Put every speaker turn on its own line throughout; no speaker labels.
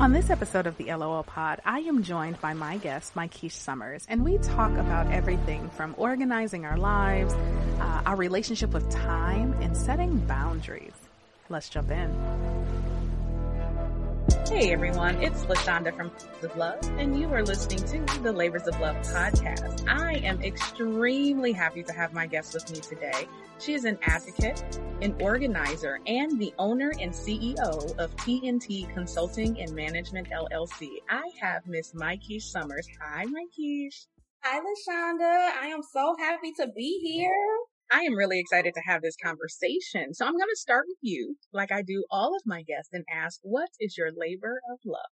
On this episode of the LOL Pod, I am joined by my guest, Mykish Summers, and we talk about everything from organizing our lives, uh, our relationship with time, and setting boundaries. Let's jump in. Hey everyone, it's La Shanda from Labors of Love, and you are listening to the Labors of Love podcast. I am extremely happy to have my guest with me today. She is an advocate, an organizer, and the owner and CEO of TNT Consulting and Management LLC. I have Miss Mikey Summers. Hi, Mykish.
Hi, La Shanda. I am so happy to be here.
I am really excited to have this conversation. So I'm going to start with you, like I do all of my guests, and ask, what is your labor of love?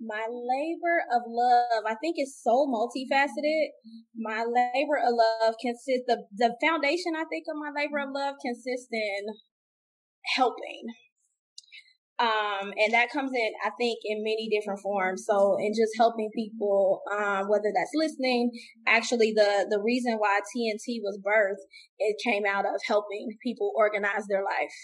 My labor of love, I think is so multifaceted. My labor of love consists the the foundation I think of my labor of love consists in helping. Um, and that comes in, I think, in many different forms. So, in just helping people, um, whether that's listening, actually, the, the reason why TNT was birthed, it came out of helping people organize their life.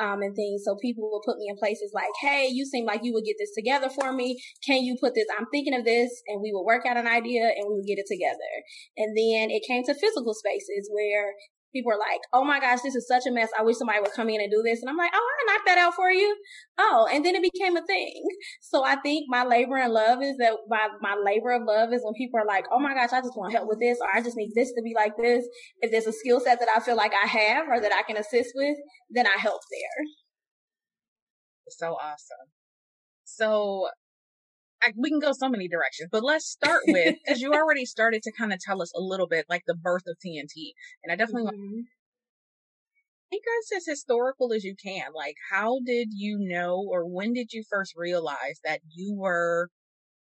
Um, and things. So people will put me in places like, Hey, you seem like you would get this together for me. Can you put this? I'm thinking of this and we will work out an idea and we will get it together. And then it came to physical spaces where people are like, "Oh my gosh, this is such a mess. I wish somebody would come in and do this." And I'm like, "Oh, I knocked that out for you." Oh, and then it became a thing. So I think my labor and love is that my my labor of love is when people are like, "Oh my gosh, I just want help with this, or I just need this to be like this." If there's a skill set that I feel like I have or that I can assist with, then I help there.
So awesome. So I, we can go so many directions, but let's start with because you already started to kind of tell us a little bit like the birth of TNT, and I definitely mm-hmm. want make us as historical as you can. Like, how did you know, or when did you first realize that you were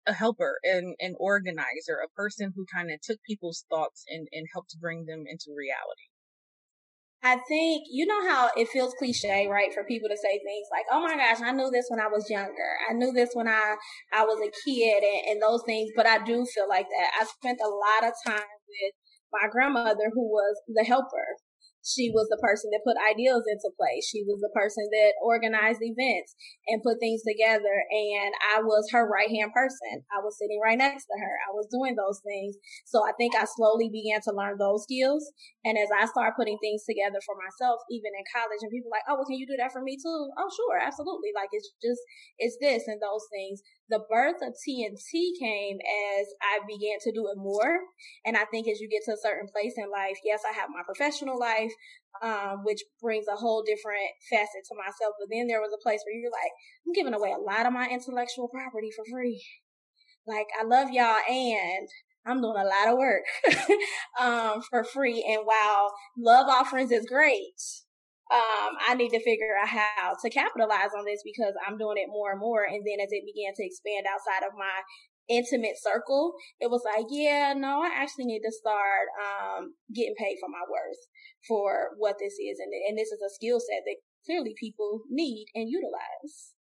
a helper and an organizer, a person who kind of took people's thoughts and and helped bring them into reality?
I think, you know how it feels cliche, right? For people to say things like, oh my gosh, I knew this when I was younger. I knew this when I, I was a kid and, and those things. But I do feel like that. I spent a lot of time with my grandmother who was the helper she was the person that put ideals into place. She was the person that organized events and put things together. And I was her right hand person. I was sitting right next to her. I was doing those things. So I think I slowly began to learn those skills. And as I started putting things together for myself, even in college, and people like, oh, well, can you do that for me too? Oh, sure, absolutely. Like it's just, it's this and those things the birth of TNT came as I began to do it more. And I think as you get to a certain place in life, yes, I have my professional life, um, which brings a whole different facet to myself. But then there was a place where you're like, I'm giving away a lot of my intellectual property for free. Like, I love y'all and I'm doing a lot of work, um, for free. And while love offerings is great, um, I need to figure out how to capitalize on this because I'm doing it more and more. And then as it began to expand outside of my intimate circle, it was like, yeah, no, I actually need to start, um, getting paid for my worth for what this is. And, and this is a skill set that clearly people need and utilize.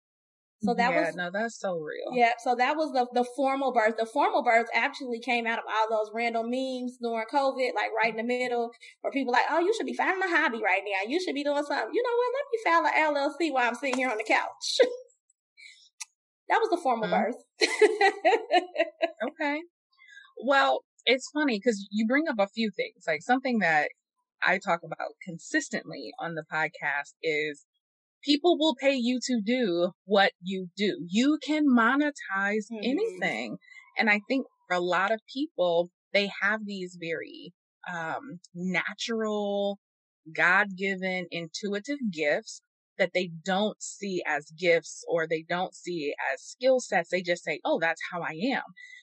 So that yeah, was no, that's so real.
Yeah, so that was the the formal birth. The formal birth actually came out of all those random memes during COVID, like right in the middle, where people like, oh, you should be finding a hobby right now. You should be doing something. You know what? Let me file an LLC while I'm sitting here on the couch. that was the formal mm-hmm. birth.
okay. Well, it's funny because you bring up a few things, like something that I talk about consistently on the podcast is people will pay you to do what you do. You can monetize mm-hmm. anything. And I think for a lot of people, they have these very um, natural, God given, intuitive gifts that they don't see as gifts or they don't see as skill sets. They just say, oh, that's how I am.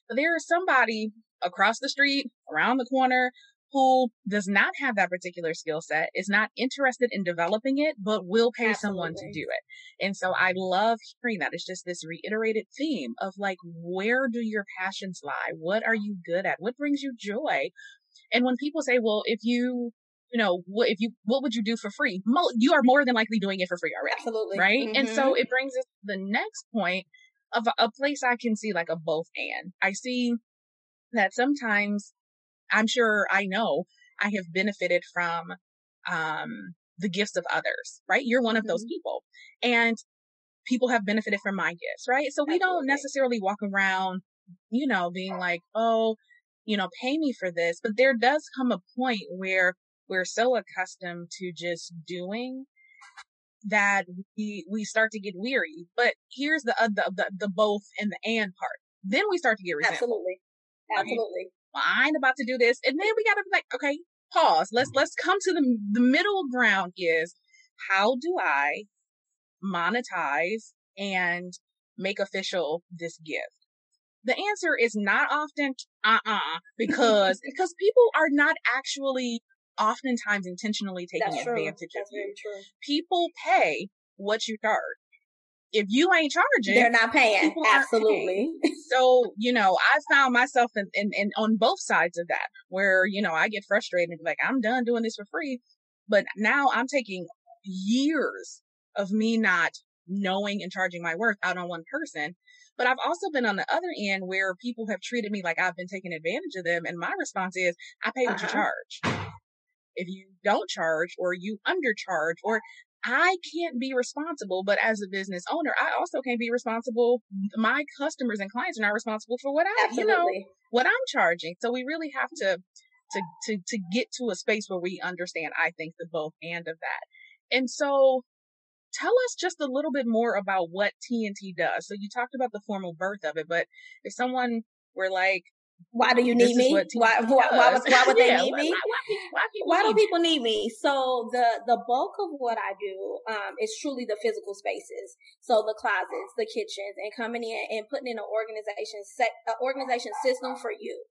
But there is somebody across the street, around the corner, who does not have that particular skill set, is not interested in developing it, but will pay Absolutely. someone to do it. And so I love hearing that. It's just this reiterated theme of like, where do your passions lie? What are you good at? What brings you joy? And when people say, well, if you, you know, what if you, what would you do for free? Mo- you are more than likely doing it for free already.
Absolutely.
Right. Mm-hmm. And so mm-hmm. it brings us to the next point of a, a place I can see like a both and. I see that sometimes I'm sure I know I have benefited from um, the gifts of others, right? You're one of those mm-hmm. people. And people have benefited from my gifts, right? So we Absolutely. don't necessarily walk around, you know, being like, oh, you know, pay me for this. But there does come a point where we're so accustomed to just doing that we we start to get weary. But here's the uh, the, the, the both and the and part. Then we start to get resentful.
Absolutely, absolutely.
Well, I ain't about to do this, and then we gotta be like, okay, pause. Let's let's come to the the middle ground. Is how do I monetize and make official this gift? The answer is not often uh-uh because because people are not actually oftentimes intentionally taking That's advantage
true. of you.
People pay what you charge. If you ain't charging,
they're not paying. Absolutely.
Paying. So, you know, I found myself in, in, in, on both sides of that where, you know, I get frustrated like, I'm done doing this for free. But now I'm taking years of me not knowing and charging my worth out on one person. But I've also been on the other end where people have treated me like I've been taking advantage of them. And my response is, I pay what uh-huh. you charge if you don't charge or you undercharge or I can't be responsible, but as a business owner, I also can't be responsible. My customers and clients are not responsible for what I, Absolutely. you know, what I'm charging. So we really have to, to, to, to get to a space where we understand, I think, the both and of that. And so tell us just a little bit more about what TNT does. So you talked about the formal birth of it, but if someone were like,
why do you need me? Why, why, why, why, would they yeah, need me? Why, why do people need me? So the, the bulk of what I do, um, is truly the physical spaces. So the closets, the kitchens and coming in and putting in an organization set, an organization system for you.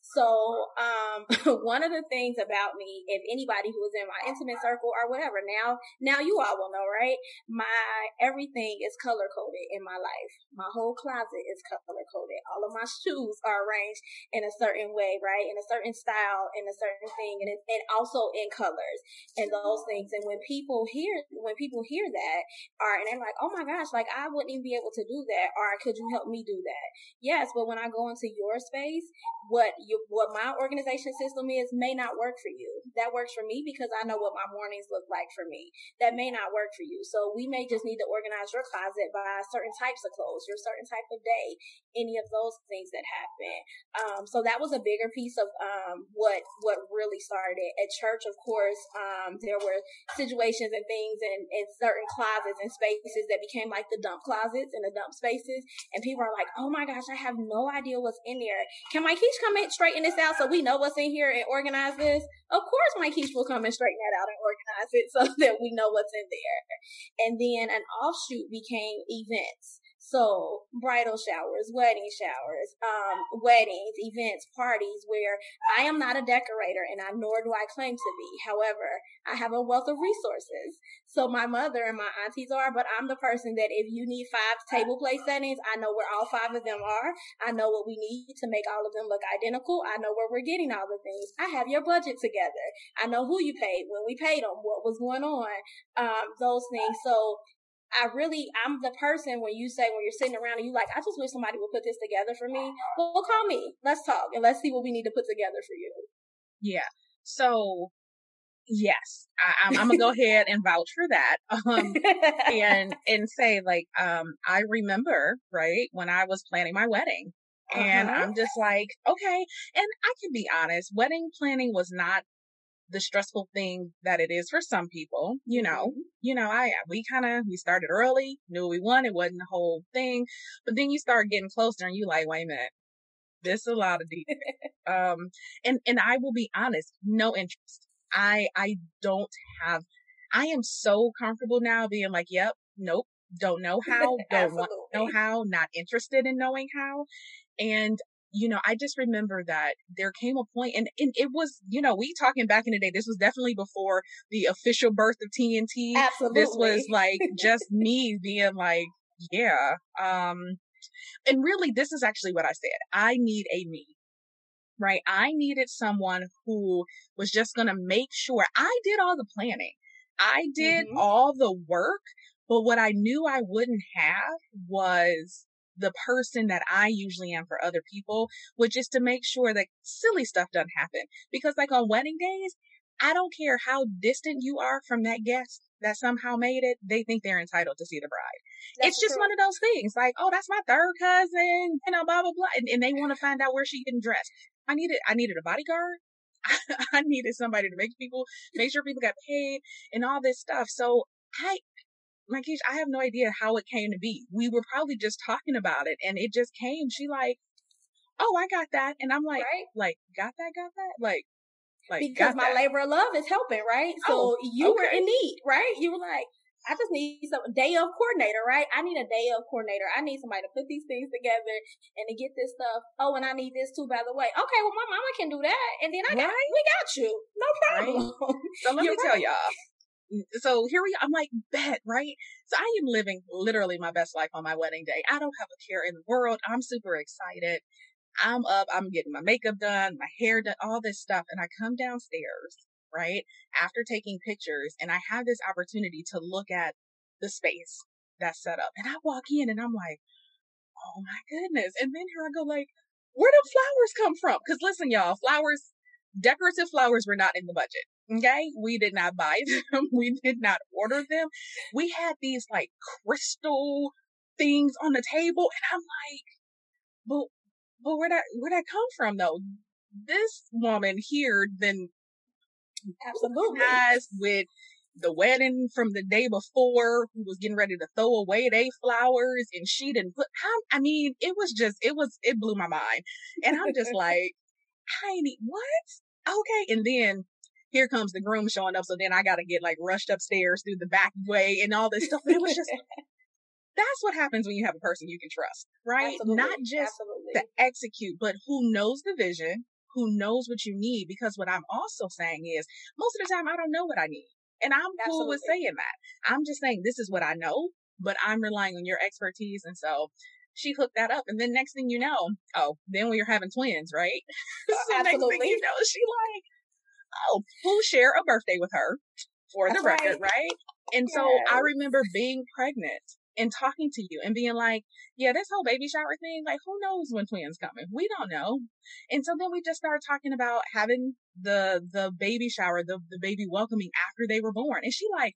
So, um, one of the things about me, if anybody who is in my intimate circle or whatever, now, now you all will know, right? My everything is color coded in my life. My whole closet is color coded. All of my shoes are arranged in a certain way, right? In a certain style, in a certain thing, and it, and also in colors and those things. And when people hear, when people hear that, are and they're like, oh my gosh, like I wouldn't even be able to do that, or could you help me do that? Yes, but when I go into your space, what you what my organization system is may not work for you. That works for me because I know what my mornings look like for me. That may not work for you. So we may just need to organize your closet by certain types of clothes, your certain type of day, any of those things that happen. Um, so that was a bigger piece of um, what what really started at church. Of course, um, there were situations and things in, in certain closets and spaces that became like the dump closets and the dump spaces, and people are like, "Oh my gosh, I have no idea what's in there. Can Mykish come in straighten this out so we know what's in here and organize this? Of course, Mykish will come and straighten that out and organize it so that we know what's in there. And then an offshoot became events. So bridal showers, wedding showers, um, weddings, events, parties where I am not a decorator and I nor do I claim to be. However, I have a wealth of resources. So my mother and my aunties are, but I'm the person that if you need five table place settings, I know where all five of them are. I know what we need to make all of them look identical. I know where we're getting all the things. I have your budget together. I know who you paid, when we paid them, what was going on, um, those things. So I really, I'm the person when you say, when you're sitting around and you like, I just wish somebody would put this together for me. Well, call me. Let's talk and let's see what we need to put together for you.
Yeah. So, yes, I, am gonna go ahead and vouch for that. Um, and, and say like, um, I remember, right, when I was planning my wedding and uh-huh. I'm just like, okay. And I can be honest, wedding planning was not the stressful thing that it is for some people. You know, mm-hmm. you know, I we kind of we started early, knew we wanted, wasn't the whole thing, but then you start getting closer, and you like, wait a minute, this is a lot of detail. um, and and I will be honest, no interest. I I don't have. I am so comfortable now being like, yep, nope, don't know how, don't want to know how, not interested in knowing how. And you know, I just remember that there came a point and, and it was, you know, we talking back in the day, this was definitely before the official birth of TNT.
Absolutely.
This was like just me being like, yeah. Um, and really, this is actually what I said. I need a me right? I needed someone who was just going to make sure I did all the planning. I did mm-hmm. all the work, but what I knew I wouldn't have was the person that I usually am for other people, which is to make sure that silly stuff doesn't happen. Because like on wedding days, I don't care how distant you are from that guest that somehow made it, they think they're entitled to see the bride. That's it's just true. one of those things like, oh, that's my third cousin, you know, blah, blah, blah. And, and they want to find out where she getting dressed. I needed, I needed a bodyguard. I needed somebody to make people, make sure people got paid and all this stuff. So I, Mykish, I have no idea how it came to be. We were probably just talking about it and it just came. She like, oh, I got that. And I'm like, right? like, got that, got that? Like,
like because my that. labor of love is helping, right? So oh, you okay. were in need, right? You were like, I just need some day of coordinator, right? I need a day of coordinator. I need somebody to put these things together and to get this stuff. Oh, and I need this too, by the way. Okay, well, my mama can do that, and then I got right? we got you, no problem.
Right. So let You're me right. tell y'all. So here we, I'm like, bet, right? So I am living literally my best life on my wedding day. I don't have a care in the world. I'm super excited. I'm up, I'm getting my makeup done, my hair done, all this stuff. And I come downstairs right? After taking pictures and I have this opportunity to look at the space that's set up and I walk in and I'm like, oh my goodness. And then here I go like, where do flowers come from? Cause listen, y'all, flowers, decorative flowers were not in the budget. Okay. We did not buy them. We did not order them. We had these like crystal things on the table and I'm like, but, but where that, where that come from though? This woman here then
Absolutely.
With the wedding from the day before who was getting ready to throw away their flowers and she didn't put I mean, it was just it was it blew my mind. And I'm just like, Heidi, what? Okay. And then here comes the groom showing up. So then I gotta get like rushed upstairs through the back way and all this stuff. It was just that's what happens when you have a person you can trust, right? Absolutely. Not just Absolutely. to execute, but who knows the vision, who knows what you need. Because what I'm also saying is most of the time I don't know what I need. And I'm Absolutely. cool with saying that. I'm just saying this is what I know, but I'm relying on your expertise. And so she hooked that up. And then next thing you know, oh, then we are having twins, right? Uh, so Absolutely. next thing you know, she like, oh, we'll share a birthday with her for That's the record, right? right? And yes. so I remember being pregnant and talking to you and being like, yeah, this whole baby shower thing, like who knows when twins coming? We don't know. And so then we just started talking about having the the baby shower, the the baby welcoming after they were born. And she like,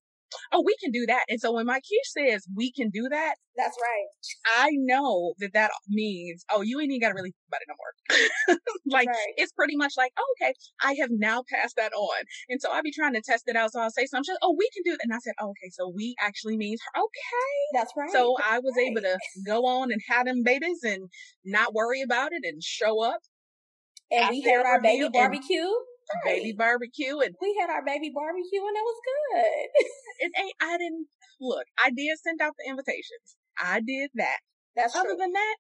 oh, we can do that. And so when Mykish says we can do that,
that's right.
I know that that means, oh, you ain't even got to really think about it no more. like right. it's pretty much like, oh, okay, I have now passed that on. And so I'll be trying to test it out. So I'll say something, oh, we can do that. And I said, oh, okay, so we actually means her. Okay.
That's right.
So
that's
I was
right.
able to go on and have them babies and not worry about it and show up.
And we had our baby barbecue
baby barbecue and
we had our baby barbecue and it was good.
it ain't I didn't look, I did send out the invitations. I did that.
That's
other
true.
than that,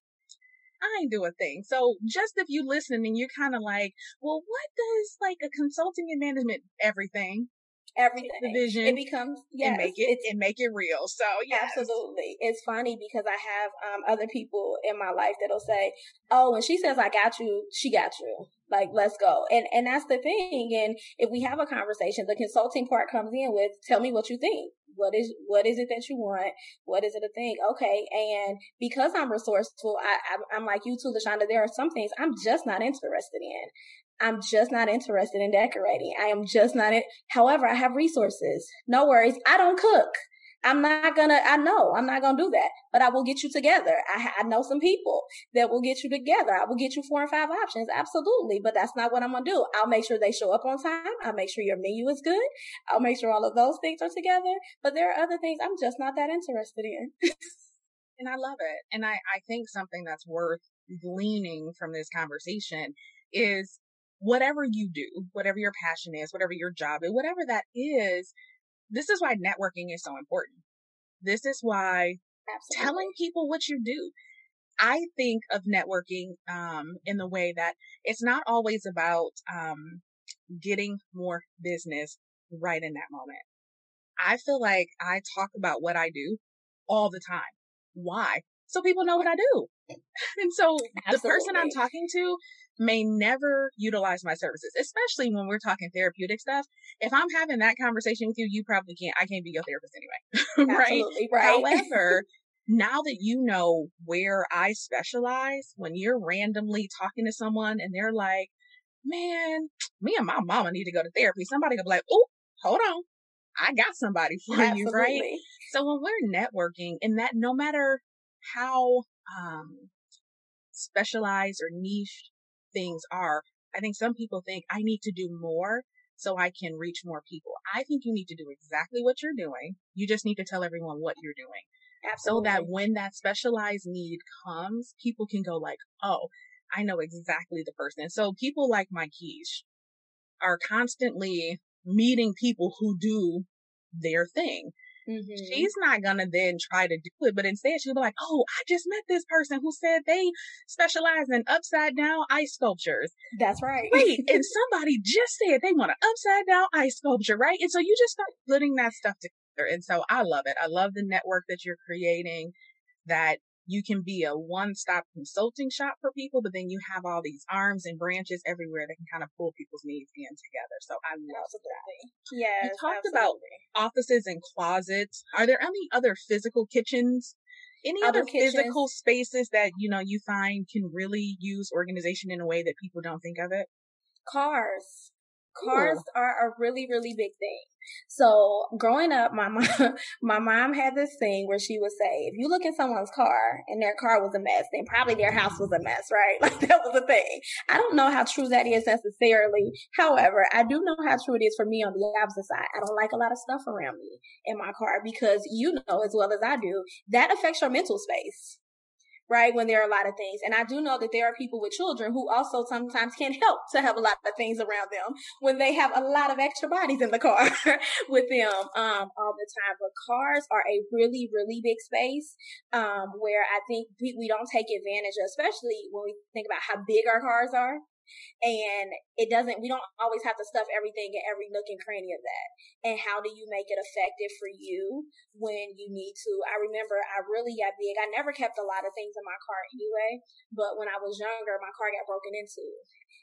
I ain't do a thing. So just if you listen and you're kind of like, well, what does like a consulting and management everything?
everything. The vision. It becomes yes,
and make it and make it real. So
yes. absolutely, it's funny because I have um, other people in my life that'll say, "Oh, when she says I got you, she got you." Like, let's go. And and that's the thing. And if we have a conversation, the consulting part comes in with, "Tell me what you think." What is what is it that you want? What is it a thing? Okay, and because I'm resourceful, I, I am like you too, La Shanda. There are some things I'm just not interested in. I'm just not interested in decorating. I am just not it. However, I have resources. No worries. I don't cook. I'm not gonna, I know I'm not gonna do that, but I will get you together. I, I know some people that will get you together. I will get you four and five options. Absolutely. But that's not what I'm gonna do. I'll make sure they show up on time. I'll make sure your menu is good. I'll make sure all of those things are together. But there are other things I'm just not that interested in.
and I love it. And I, I think something that's worth gleaning from this conversation is whatever you do, whatever your passion is, whatever your job is, whatever that is, this is why networking is so important. This is why Absolutely. telling people what you do. I think of networking um, in the way that it's not always about um, getting more business right in that moment. I feel like I talk about what I do all the time. Why? So people know what I do. and so Absolutely. the person I'm talking to may never utilize my services, especially when we're talking therapeutic stuff. If I'm having that conversation with you, you probably can't, I can't be your therapist anyway. right? right. However, now that you know where I specialize, when you're randomly talking to someone and they're like, man, me and my mama need to go to therapy, somebody will be like, oh, hold on. I got somebody for Absolutely. you, right? So when we're networking and that no matter how um specialized or niche things are, I think some people think I need to do more so I can reach more people. I think you need to do exactly what you're doing. You just need to tell everyone what you're doing. Absolutely. So that when that specialized need comes, people can go like, oh, I know exactly the person. So people like Mykish are constantly meeting people who do their thing. Mm-hmm. She's not gonna then try to do it, but instead she'll be like, "Oh, I just met this person who said they specialize in upside down ice sculptures."
That's right.
Wait, and somebody just said they want an upside down ice sculpture, right? And so you just start putting that stuff together, and so I love it. I love the network that you're creating. That you can be a one-stop consulting shop for people, but then you have all these arms and branches everywhere that can kind of pull people's needs in together. So I love absolutely. that.
Yeah.
You talked absolutely. about offices and closets. Are there any other physical kitchens? Any other, other physical spaces that, you know, you find can really use organization in a way that people don't think of it?
Cars. Cars are a really, really big thing. So growing up, my mom, my mom had this thing where she would say, if you look at someone's car and their car was a mess, then probably their house was a mess, right? Like that was a thing. I don't know how true that is necessarily. However, I do know how true it is for me on the opposite side. I don't like a lot of stuff around me in my car because you know as well as I do, that affects your mental space right? When there are a lot of things. And I do know that there are people with children who also sometimes can't help to have a lot of things around them when they have a lot of extra bodies in the car with them um, all the time. But cars are a really, really big space um, where I think we don't take advantage of, especially when we think about how big our cars are. And it doesn't, we don't always have to stuff everything in every nook and cranny of that. And how do you make it effective for you when you need to? I remember I really got big. I never kept a lot of things in my car anyway, but when I was younger, my car got broken into.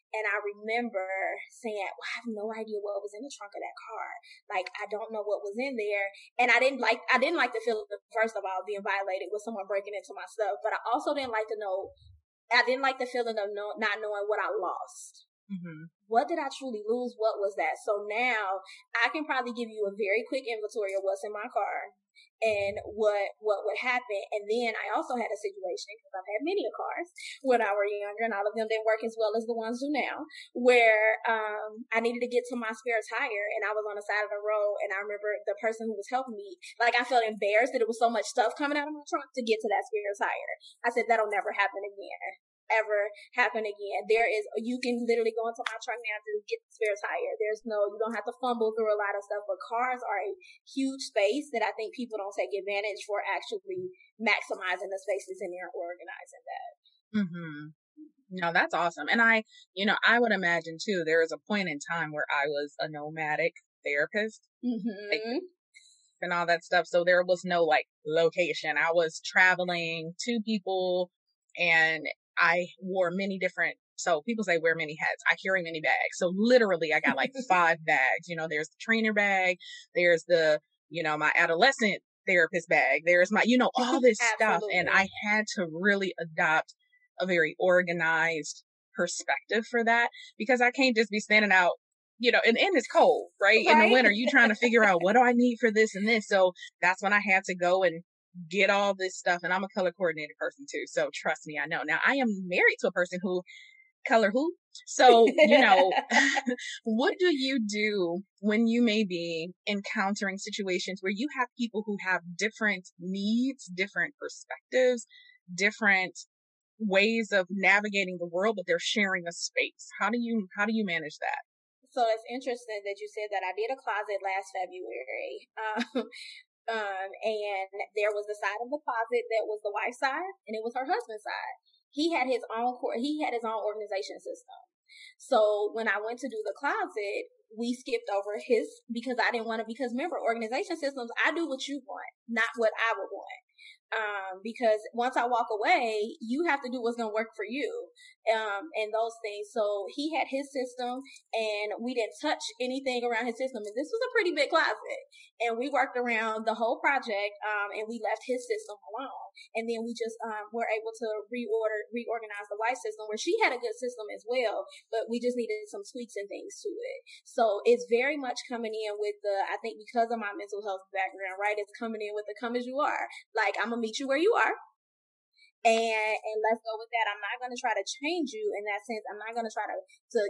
And I remember saying, well, I have no idea what was in the trunk of that car. Like, I don't know what was in there. And I didn't like, I didn't like to feel, first of all, being violated with someone breaking into my stuff, but I also didn't like to know I didn't like the feeling of know, not knowing what I lost. Mm-hmm. What did I truly lose? What was that? So now I can probably give you a very quick inventory of what's in my car and what what would happen. And then I also had a situation because I've had many cars when I were younger, and all of them didn't work as well as the ones do now. Where um, I needed to get to my spare tire, and I was on the side of the road, and I remember the person who was helping me, like I felt embarrassed that it was so much stuff coming out of my trunk to get to that spare tire. I said that'll never happen again ever happen again. There is, you can literally go into my truck now to get the spare tire. There's no, you don't have to fumble through a lot of stuff, but cars are a huge space that I think people don't take advantage for actually maximizing the spaces in there and organizing that.
Mm-hmm. No, that's awesome. And I, you know, I would imagine too, there was a point in time where I was a nomadic therapist. Mm-hmm. Like, and all that stuff. So there was no like location. I was traveling to people and I wore many different so people say wear many hats. I carry many bags. So literally I got like five bags. You know, there's the trainer bag, there's the, you know, my adolescent therapist bag, there's my, you know, all this stuff. And I had to really adopt a very organized perspective for that because I can't just be standing out you know, and, and it's cold, right? right? In the winter, you trying to figure out what do I need for this and this. So that's when I had to go and get all this stuff. And I'm a color coordinated person too. So trust me, I know. Now I am married to a person who color who. So, you know, what do you do when you may be encountering situations where you have people who have different needs, different perspectives, different ways of navigating the world, but they're sharing a space? How do you, how do you manage that?
So it's interesting that you said that I did a closet last February. Um, Um, and there was the side of the closet that was the wife's side, and it was her husband's side. He had his own court, he had his own organization system. So when I went to do the closet, we skipped over his because I didn't want to. Because remember, organization systems, I do what you want, not what I would want um, because once I walk away, you have to do what's going to work for you, um, and those things. So he had his system, and we didn't touch anything around his system. And this was a pretty big closet, and we worked around the whole project, um, and we left his system alone. And then we just um, were able to reorder, reorganize the white system, where she had a good system as well, but we just needed some tweaks and things to it. So it's very much coming in with the, I think because of my mental health background, right? It's coming in with the come as you are. Like I'm a meet you where you are. And and let's go with that. I'm not gonna try to change you in that sense. I'm not gonna try to to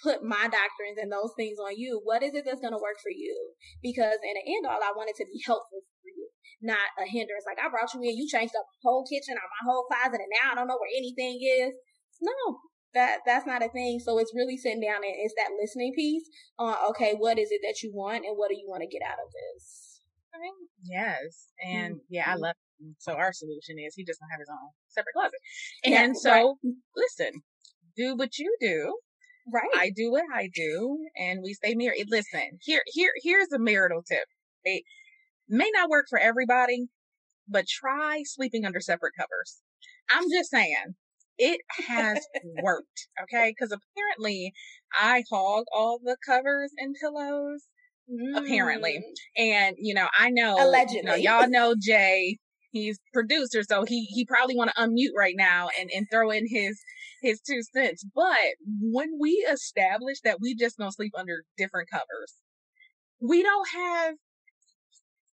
put my doctrines and those things on you. What is it that's gonna work for you? Because in the end all I want it to be helpful for you, not a hindrance. Like I brought you in, you changed up the whole kitchen or my whole closet and now I don't know where anything is. No, that that's not a thing. So it's really sitting down and it's that listening piece on okay, what is it that you want and what do you want to get out of this?
Yes. And mm-hmm. yeah, I love so our solution is he just gonna have his own separate closet. And yeah, so right. listen, do what you do.
Right.
I do what I do and we stay married. Listen, here here here's a marital tip. It may not work for everybody, but try sleeping under separate covers. I'm just saying, it has worked. Okay. Cause apparently I hog all the covers and pillows. Mm. Apparently. And, you know, I know,
allegedly,
you know, y'all know Jay, he's producer, so he he probably want to unmute right now and and throw in his his two cents. But when we establish that we just don't sleep under different covers, we don't have.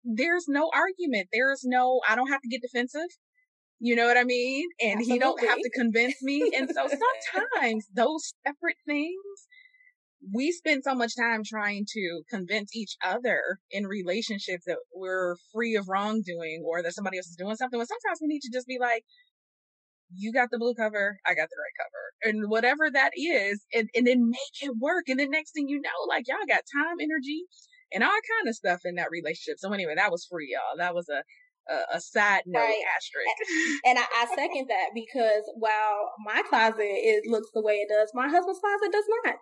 There's no argument. There's no. I don't have to get defensive. You know what I mean? And Absolutely. he don't have to convince me. And so sometimes those separate things we spend so much time trying to convince each other in relationships that we're free of wrongdoing or that somebody else is doing something. But sometimes we need to just be like, you got the blue cover, I got the red cover. And whatever that is, and, and then make it work. And then next thing you know, like y'all got time, energy, and all kind of stuff in that relationship. So anyway, that was free, y'all. That was a a, a side note right. asterisk.
And, I, I, second that because while my closet it looks the way it does, my husband's closet does not.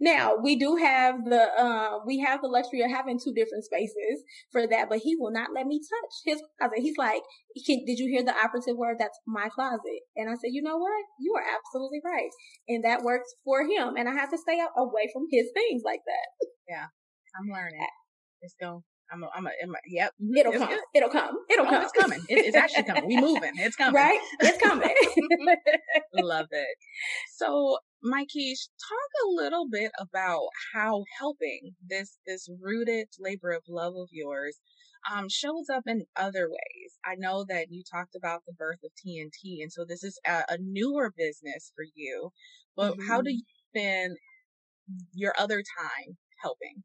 Now we do have the uh, we have the luxury of having two different spaces for that, but he will not let me touch his closet. He's like, "Did you hear the operative word? That's my closet." And I said, "You know what? You are absolutely right, and that works for him. And I have to stay away from his things like that."
Yeah, I'm learning. It's going I'm a, I'm a, I'm a yep.
Mm-hmm, it'll come. Good. It'll come. It'll oh, come.
It's coming. It, it's actually coming. We moving. It's coming.
Right? It's coming.
Love it. So, Mikey, talk a little bit about how helping this this rooted labor of love of yours um, shows up in other ways. I know that you talked about the birth of TNT, and so this is a, a newer business for you. But mm-hmm. how do you spend your other time helping?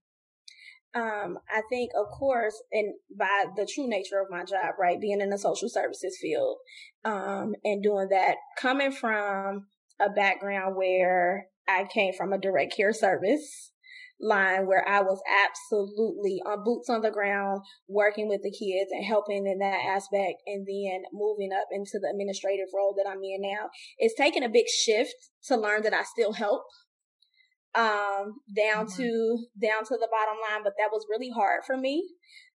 Um, I think, of course, and by the true nature of my job, right, being in the social services field, um, and doing that, coming from a background where I came from a direct care service line where I was absolutely on boots on the ground, working with the kids and helping in that aspect, and then moving up into the administrative role that I'm in now. It's taken a big shift to learn that I still help um, down mm-hmm. to down to the bottom line. But that was really hard for me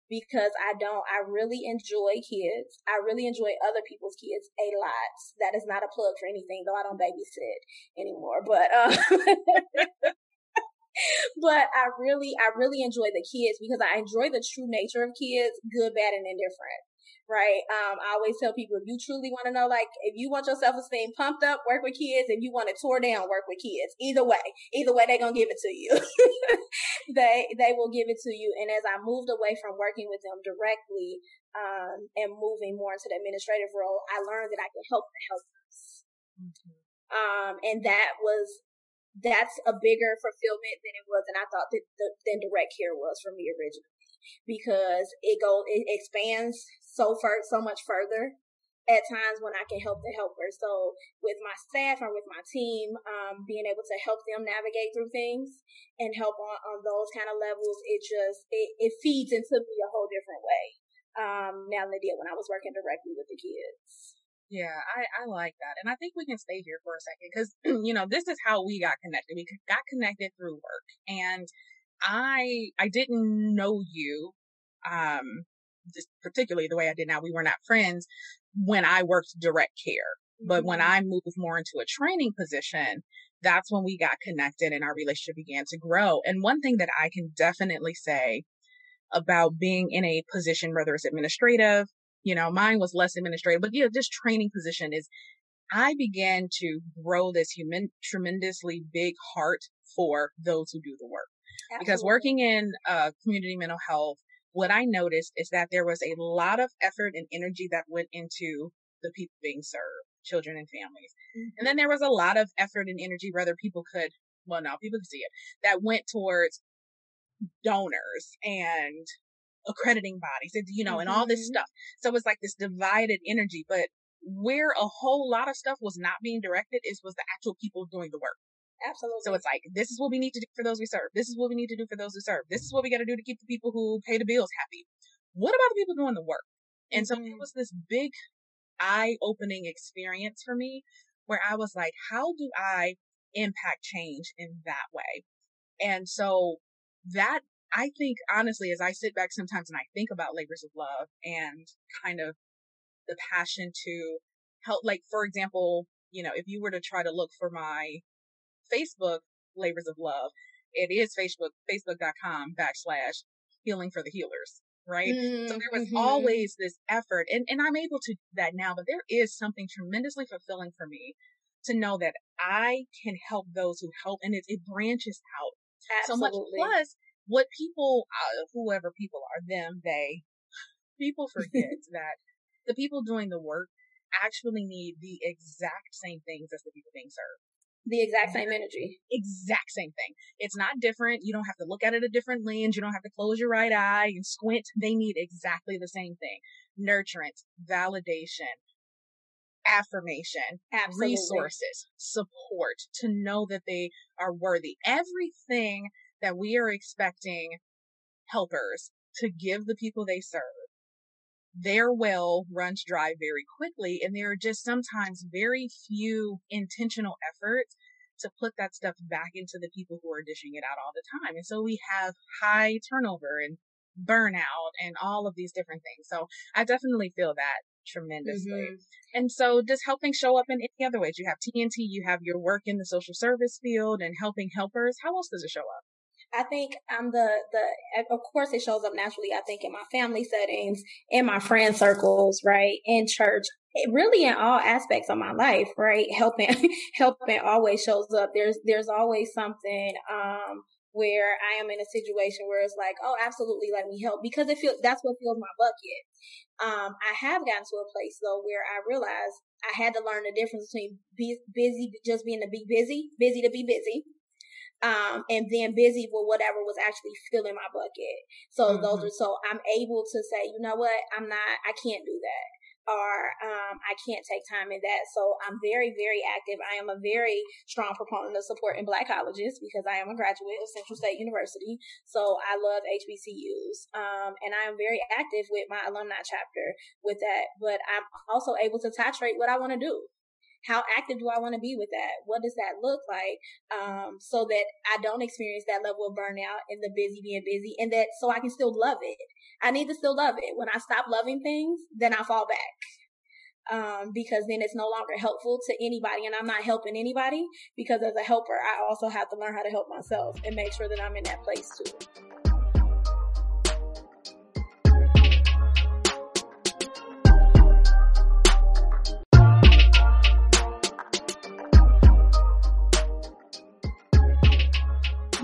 because I don't. I really enjoy kids. I really enjoy other people's kids a lot. That is not a plug for anything, though. I don't babysit anymore. But uh, but I really, I really enjoy the kids because I enjoy the true nature of kids, good, bad, and indifferent right? Um, I always tell people if you truly want to know, like, if you want your self esteem pumped up, work with kids. If you want it tore down, work with kids. Either way, either way, they're gonna give it to you. they they will give it to you. And as I moved away from working with them directly, um, and moving more into the administrative role, I learned that I can help the helpers. Mm-hmm. Um, and that was that's a bigger fulfillment than it was, and I thought that the, than direct care was for me originally because it goes it expands so far so much further at times when I can help the helper. So with my staff or with my team, um, being able to help them navigate through things and help on, on those kind of levels, it just it, it feeds into me a whole different way. um, now than they did when I was working directly with the kids.
Yeah, I, I like that. And I think we can stay here for a second because, you know, this is how we got connected. We got connected through work and I, I didn't know you, um, just particularly the way I did now. We were not friends when I worked direct care. But when mm-hmm. I moved more into a training position, that's when we got connected and our relationship began to grow. And one thing that I can definitely say about being in a position, whether it's administrative, you know, mine was less administrative, but you know, this training position is I began to grow this human, tremendously big heart for those who do the work. Absolutely. Because working in uh, community mental health, what I noticed is that there was a lot of effort and energy that went into the people being served, children and families. Mm-hmm. And then there was a lot of effort and energy, whether people could, well, no, people could see it, that went towards donors and accrediting bodies, and, you know, mm-hmm. and all this mm-hmm. stuff. So it's like this divided energy, but where a whole lot of stuff was not being directed is was the actual people doing the work.
Absolutely.
So it's like, this is what we need to do for those we serve. This is what we need to do for those who serve. This is what we got to do to keep the people who pay the bills happy. What about the people doing the work? And so it mm-hmm. was this big eye opening experience for me where I was like, how do I impact change in that way? And so that I think honestly, as I sit back sometimes and I think about labors of love and kind of the passion to help, like, for example, you know, if you were to try to look for my Facebook labors of love, it is Facebook, facebook.com backslash healing for the healers. Right. Mm-hmm. So there was mm-hmm. always this effort and, and I'm able to do that now, but there is something tremendously fulfilling for me to know that I can help those who help and it, it branches out Absolutely. so much. Plus, what people, uh, whoever people are, them, they, people forget that the people doing the work actually need the exact same things as the people being served.
The exact same energy.
Exact same thing. It's not different. You don't have to look at it a different lens. You don't have to close your right eye and squint. They need exactly the same thing. Nurturance, validation, affirmation, Absolutely. resources, support to know that they are worthy. Everything that we are expecting helpers to give the people they serve, their well runs dry very quickly. And there are just sometimes very few intentional efforts to put that stuff back into the people who are dishing it out all the time. And so we have high turnover and burnout and all of these different things. So I definitely feel that tremendously. Mm-hmm. And so does helping show up in any other ways. You have TNT, you have your work in the social service field and helping helpers. How else does it show up?
I think I'm the, the, of course it shows up naturally, I think in my family settings, in my friend circles, right? In church, it really in all aspects of my life, right? Helping, helping always shows up. There's, there's always something, um, where I am in a situation where it's like, oh, absolutely, let me help because it feels that's what fills my bucket. Um, I have gotten to a place though where I realized I had to learn the difference between be, busy, just being to be busy, busy to be busy, um, and then busy with whatever was actually filling my bucket. So mm-hmm. those are, so I'm able to say, you know what, I'm not, I can't do that. Or um, I can't take time in that. So I'm very, very active. I am a very strong proponent of supporting Black colleges because I am a graduate of Central State University. So I love HBCUs, um, and I am very active with my alumni chapter with that. But I'm also able to titrate what I want to do how active do I want to be with that? What does that look like? Um, so that I don't experience that level of burnout and the busy being busy and that so I can still love it. I need to still love it. When I stop loving things, then I fall back. Um, because then it's no longer helpful to anybody and I'm not helping anybody because as a helper, I also have to learn how to help myself and make sure that I'm in that place too.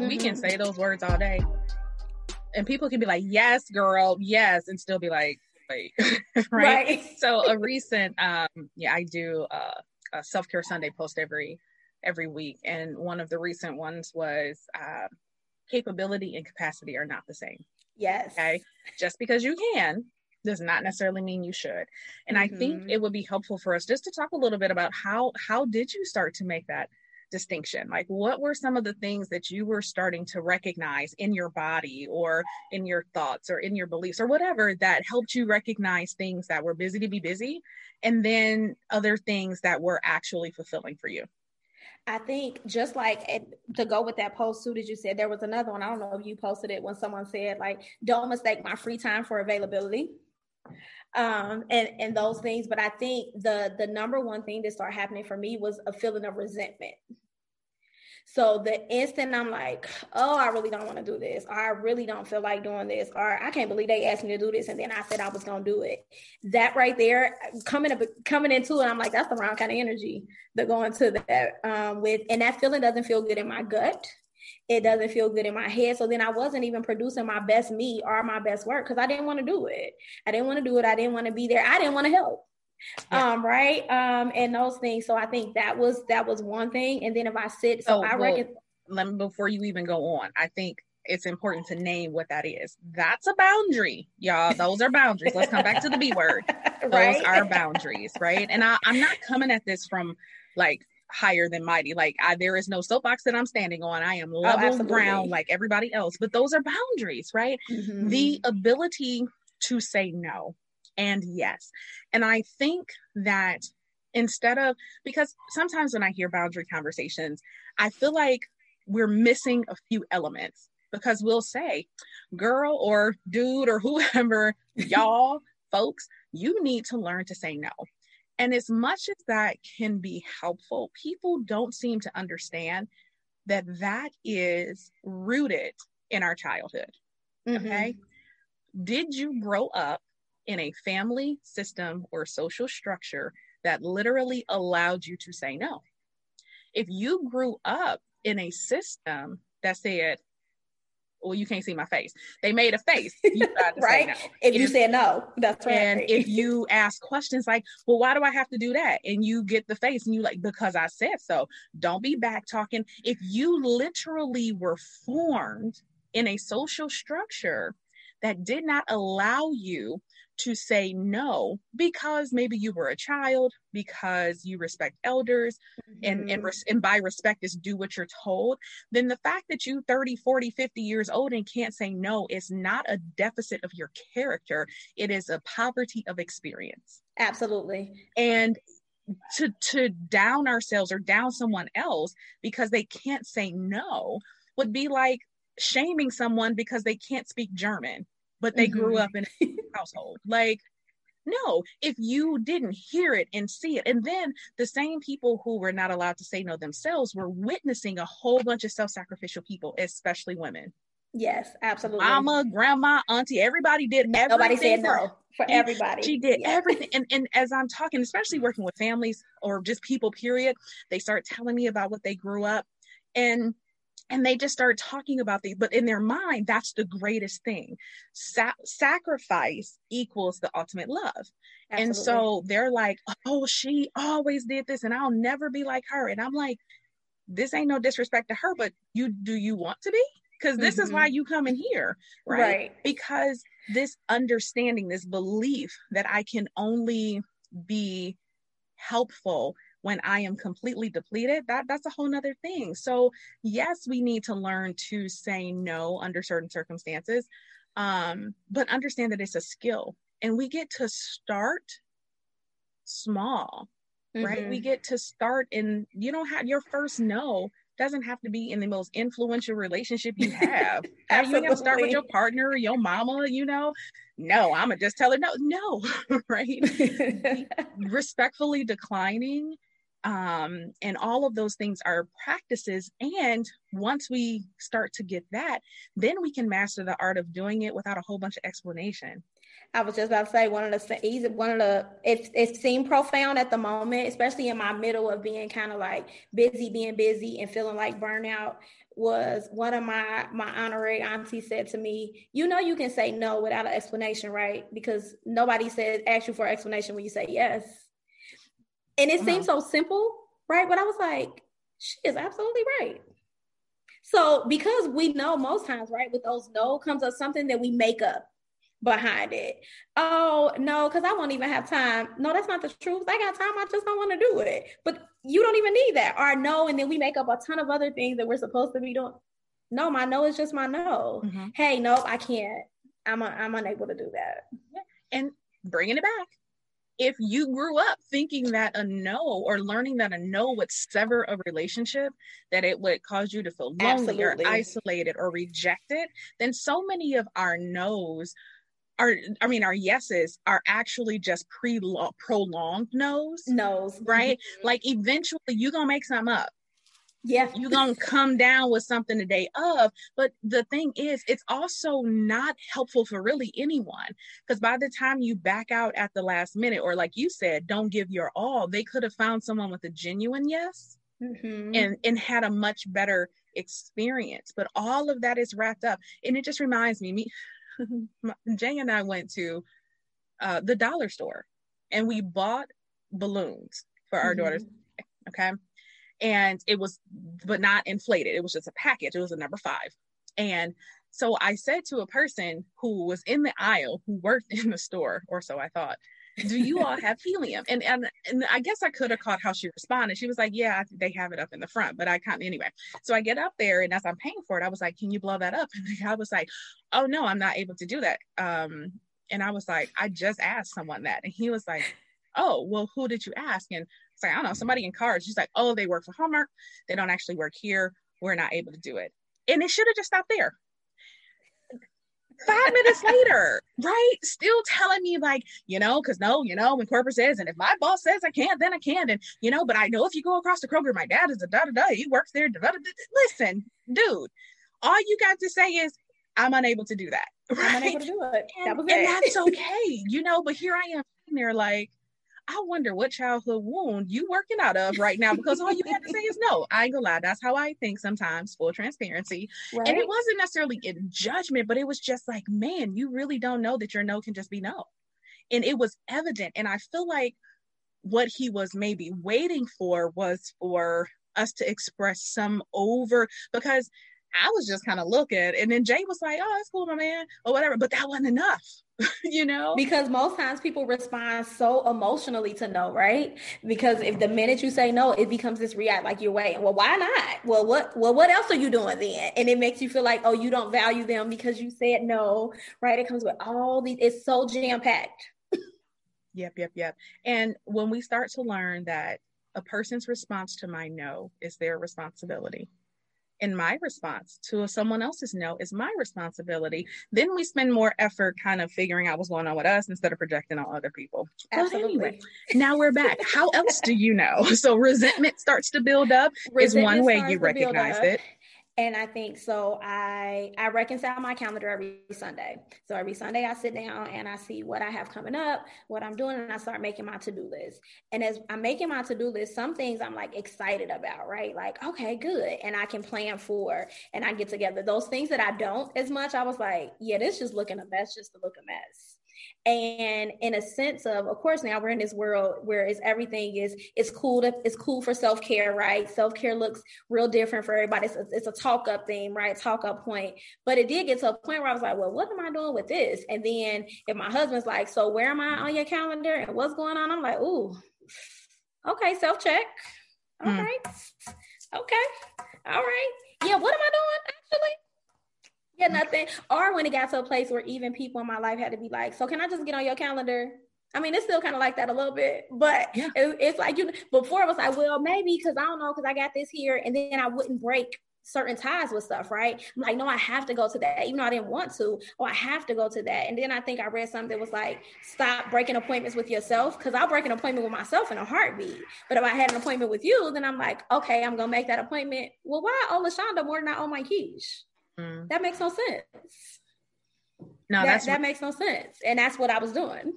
We can say those words all day. And people can be like, yes, girl, yes, and still be like, wait, right? right? So a recent, um, yeah, I do uh, a self care Sunday post every every week, and one of the recent ones was uh, capability and capacity are not the same.
Yes.
Okay. Just because you can does not necessarily mean you should. And mm-hmm. I think mm-hmm. it would be helpful for us just to talk a little bit about how how did you start to make that distinction? Like, what were some of the things that you were starting to recognize in your body or in your thoughts or in your beliefs or whatever that helped you recognize things that were busy to be busy and then other things that were actually fulfilling for you?
I think just like eh, to go with that post too that you said, there was another one. I don't know if you posted it when someone said like, "Don't mistake my free time for availability." Um, and and those things. But I think the the number one thing that started happening for me was a feeling of resentment. So the instant I'm like, oh, I really don't want to do this, or I really don't feel like doing this, or I can't believe they asked me to do this, and then I said I was gonna do it. That right there, coming up, coming into it, I'm like, that's the wrong kind of energy to go into that um, with, and that feeling doesn't feel good in my gut it doesn't feel good in my head. So then I wasn't even producing my best me or my best work because I didn't want to do it. I didn't want to do it. I didn't want to be there. I didn't want to help. Yeah. Um, right. Um, and those things. So I think that was that was one thing. And then if I sit, so, so I well, reckon
let me before you even go on, I think it's important to name what that is. That's a boundary, y'all. Those are boundaries. Let's come back to the B word. Those right? are boundaries, right? And I, I'm not coming at this from like higher than mighty. Like I, there is no soapbox that I'm standing on. I am oh, level oh, ground like everybody else. But those are boundaries, right? Mm-hmm. The ability to say no and yes. And I think that instead of because sometimes when I hear boundary conversations, I feel like we're missing a few elements because we'll say, girl or dude or whoever, y'all, folks, you need to learn to say no. And as much as that can be helpful, people don't seem to understand that that is rooted in our childhood. Mm-hmm. Okay. Did you grow up in a family system or social structure that literally allowed you to say no? If you grew up in a system that said, well, you can't see my face. They made a face.
right? No. If, if you said no, that's right.
And if you ask questions like, well, why do I have to do that? And you get the face and you like, because I said so. Don't be back talking. If you literally were formed in a social structure that did not allow you to say no because maybe you were a child, because you respect elders, mm-hmm. and, and, mm-hmm. res- and by respect is do what you're told, then the fact that you 30, 40, 50 years old and can't say no is not a deficit of your character. It is a poverty of experience.
Absolutely.
And to to down ourselves or down someone else because they can't say no would be like shaming someone because they can't speak German but they mm-hmm. grew up in a household. Like, no, if you didn't hear it and see it, and then the same people who were not allowed to say no themselves were witnessing a whole bunch of self sacrificial people, especially women.
Yes, absolutely.
Mama, grandma, auntie, everybody did everything.
Nobody said no for everybody.
She did yes. everything. And, and as I'm talking, especially working with families or just people, period, they start telling me about what they grew up. And and they just started talking about these but in their mind that's the greatest thing Sa- sacrifice equals the ultimate love Absolutely. and so they're like oh she always did this and i'll never be like her and i'm like this ain't no disrespect to her but you do you want to be because this mm-hmm. is why mm-hmm. you come in here right? right because this understanding this belief that i can only be helpful when I am completely depleted, that that's a whole nother thing. So yes, we need to learn to say no under certain circumstances, um, but understand that it's a skill, and we get to start small, mm-hmm. right? We mm-hmm. get to start in you don't have your first no doesn't have to be in the most influential relationship you have. you have to start with your partner your mama, you know. No, I'm gonna just tell her no, no, right? Respectfully declining um, and all of those things are practices. And once we start to get that, then we can master the art of doing it without a whole bunch of explanation.
I was just about to say one of the easy, one of the it it seemed profound at the moment, especially in my middle of being kind of like busy, being busy and feeling like burnout. Was one of my my honorary aunties said to me, "You know, you can say no without an explanation, right? Because nobody says ask you for an explanation when you say yes." And it uh-huh. so simple, right? But I was like, she is absolutely right. So because we know most times, right, with those no comes up something that we make up. behind it. Oh, no, because I won't even have time. No, that's not the truth. I got time. I just don't want to do it. But you don't even need that. Or no, and then we make up a ton of other things that we're supposed to be doing. No, my no is just my no. Mm-hmm. Hey, nope, I can't. I'm a, I'm unable to do that.
And bringing it back, if you grew up thinking that a no or learning that a no would sever a relationship, that it would cause you to feel lonely Absolutely. or isolated or rejected, then so many of our no's are, I mean, our yeses are actually just pre prolonged no's.
No's.
Right? Mm-hmm. Like eventually you're going to make some up
yeah.
you're gonna come down with something the day of. But the thing is it's also not helpful for really anyone. Because by the time you back out at the last minute or like you said don't give your all they could have found someone with a genuine yes mm-hmm. and and had a much better experience. But all of that is wrapped up. And it just reminds me me jay and i went to uh, the dollar store and we bought balloons for our mm-hmm. daughters okay and it was but not inflated. It was just a package. It was a number five. And so i said to a person who was in the aisle who worked in the store or so i thought do you all have helium? And and, and i guess i could have caught how she responded. She was like yeah they have it up in the front but i can't anyway. So i get up there and as i'm paying for it i was like can you blow that up? And the guy was like oh no i'm not able to do that. Um and i was like i just asked someone that and he was like oh well who did you ask and it's like, I don't know, somebody in cards. She's like, oh, they work for Hallmark. They don't actually work here. We're not able to do it. And it should have just stopped there. Five minutes later, right? Still telling me, like, you know, because no, you know, when corporate says, and if my boss says I can't, then I can't. And, you know, but I know if you go across the Kroger, my dad is a da da da, he works there. Da, da, da. Listen, dude, all you got to say is, I'm unable to do that.
Right? I'm unable to do it.
And, that was and that's okay, you know, but here I am there like, I wonder what childhood wound you working out of right now because all you had to say is no. I ain't gonna lie. That's how I think sometimes, full transparency. Right. And it wasn't necessarily in judgment, but it was just like, man, you really don't know that your no can just be no. And it was evident. And I feel like what he was maybe waiting for was for us to express some over because I was just kind of looking, and then Jay was like, "Oh, that's cool, my man," or whatever. But that wasn't enough, you know.
Because most times people respond so emotionally to no, right? Because if the minute you say no, it becomes this react like you're waiting. Well, why not? Well, what? Well, what else are you doing then? And it makes you feel like, oh, you don't value them because you said no, right? It comes with all these. It's so jam packed.
yep, yep, yep. And when we start to learn that a person's response to my no is their responsibility and my response to someone else's no is my responsibility. Then we spend more effort kind of figuring out what's going on with us instead of projecting on other people.
Absolutely. Anyway,
now we're back. How else do you know? So resentment starts to build up resentment is one way you recognize it
and i think so i i reconcile my calendar every sunday. So every sunday i sit down and i see what i have coming up what i'm doing and i start making my to-do list. And as i'm making my to-do list some things i'm like excited about right? Like okay good. And i can plan for and i get together. Those things that i don't as much i was like yeah this just looking a mess just to look a mess and in a sense of of course now we're in this world where it's everything is it's cool to it's cool for self-care right? Self-care looks real different for everybody. It's a, it's a talk up theme right? Talk up point. But it did get to a point where i was like well what am i doing with this? And then if my husband's like so where am i on your calendar and what's going on? I'm like ooh okay self-check. All mm. right, okay. All right. Yeah what am i doing actually yeah, nothing. Or when it got to a place where even people in my life had to be like, so can I just get on your calendar? I mean, it's still kind of like that a little bit, but yeah. it, it's like you before it was like, well, maybe because I don't know, because I got this here, and then I wouldn't break certain ties with stuff, right? I'm like, no, I have to go to that, even though I didn't want to. Oh, I have to go to that. And then I think I read something that was like, stop breaking appointments with yourself, because I'll break an appointment with myself in a heartbeat. But if I had an appointment with you, then I'm like, okay, I'm gonna make that appointment. Well, why owe La Shanda more than I owe Mykish? Mm. That makes no sense. No, that, that makes no sense. And that's what I was doing.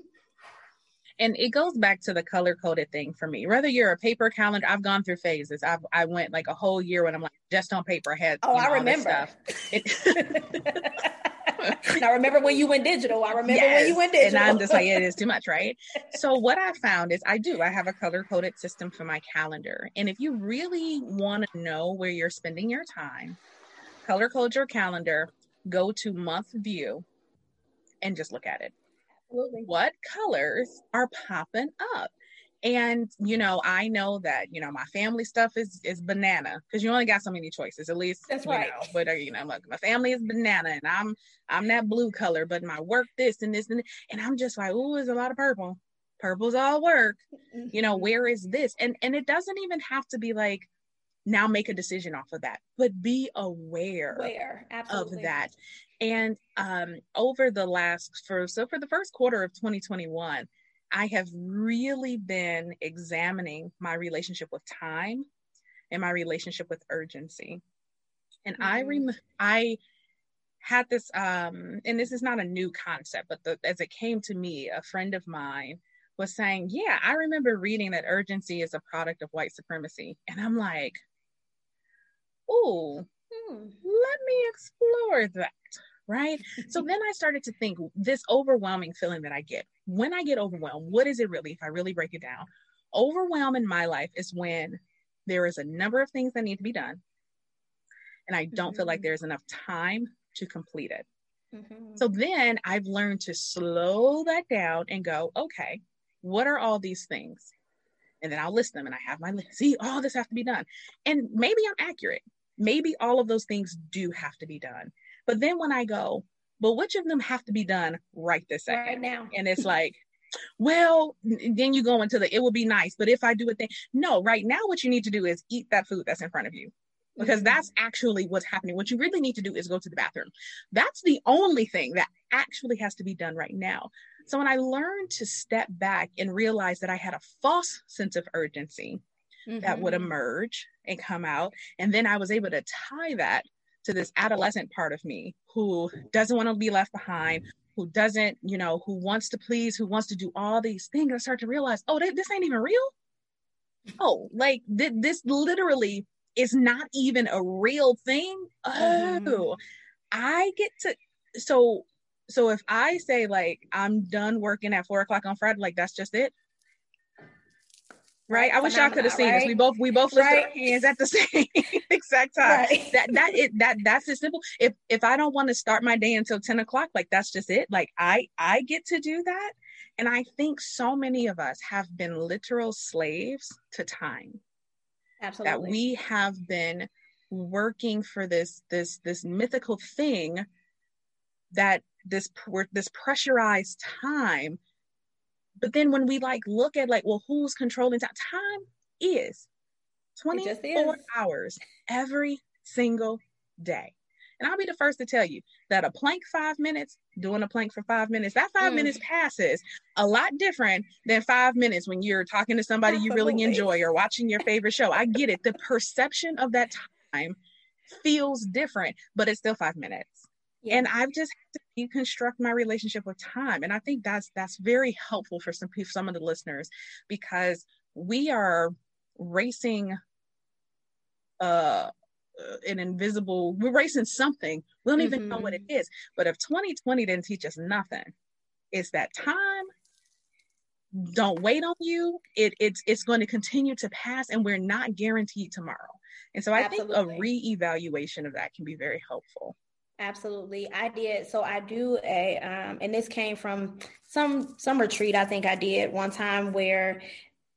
And it goes back to the color coded thing for me. Whether you're a paper calendar, I've gone through phases. I've I went like a whole year when I'm like just on paper. I had
oh, you know, I remember. I remember when you went digital. I remember yes. when you went digital.
And I'm just like, it is too much, right? so what I found is I do. I have a color coded system for my calendar. And if you really want to know where you're spending your time, color code your calendar, go to month view, and just look at it.
Absolutely.
What colors are popping up? And you know, I know that you know my family stuff is is banana because you only got so many choices. At least
that's right.
Know, but uh, you know, look, my family is banana, and I'm I'm that blue color. But my work this and this and and I'm just like, oh, there's a lot of purple. Purple's all work. Mm-hmm. You know, where is this? And and it doesn't even have to be like now make a decision off of that, but be aware,
aware.
of that. And um, over the last for so for the first quarter of 2021, I have really been examining my relationship with time and my relationship with urgency. And mm-hmm. I rem- I had this um and this is not a new concept, but the, as it came to me, a friend of mine was saying, "Yeah, I remember reading that urgency is a product of white supremacy." And I'm like, "Oh, hmm, let me explore that." right? so then I started to think this overwhelming feeling that I get when I get overwhelmed, what is it really? If I really break it down, overwhelm in my life is when there is a number of things that need to be done, and I don't mm-hmm. feel like mm-hmm. there's enough time to complete it. Mm-hmm. So then I've learned to slow that down and go, okay, what are all these things? And then I'll list them and I have my list. See, all this has to be done. And maybe I'm accurate. Maybe all of those things do have to be done. But then when I go, but which of them have to be done right this second?
Right now.
And it's like, well, then you go into the it will be nice, but if I do a thing, no, right now what you need to do is eat that food that's in front of you. Because mm-hmm. that's actually what's happening. What you really need to do is go to the bathroom. That's the only thing that actually has to be done right now. So when I learned to step back and realize that I had a false sense of urgency mm-hmm. that would mm-hmm. emerge and come out, and then I was able to tie that to this adolescent part of me who doesn't want to be left behind, who doesn't, you know, who wants to please, who wants to do all these things. I start to realize, oh, this ain't even real. Oh, like th- this literally is not even a real thing. Mm-hmm. Oh, mm-hmm. I get to so so if I say like I'm done working at four o'clock on Friday, like that's just it right? I wish y'all could have seen right? us. We both we both lifted right? our hands at the same exact time. Right. That that it that that's as simple. If if I don't want to start my day until 10 o'clock, like that's just it. Like I I get to do that. And I think so many of us have been literal slaves to time.
Absolutely.
That we have been working for this this this mythical thing that this this pressurized time but then when we like look at like, well, who's controlling time? Time is 24 is. hours every single day. And I'll be the first to tell you that a plank five minutes, doing a plank for five minutes, that five mm. minutes passes a lot different than five minutes when you're talking to somebody Absolutely. you really enjoy or watching your favorite show. I get it. The perception of that time feels different, but it's still five minutes. Yeah. And I've just had to deconstruct my relationship with time. And I think that's that's very helpful for some people, some of the listeners, because we are racing uh an invisible we're racing something we don't even mm-hmm. know what it mm-hmm. but if 2020 didn't teach us nothing it's that time don't wait on you it, it's it's going to continue to pass and we're not guaranteed tomorrow and so i Absolutely. think a re-evaluation of that can be very helpful
Absolutely. I did. So I do a, um, and this came from some, some retreat I think I did one time where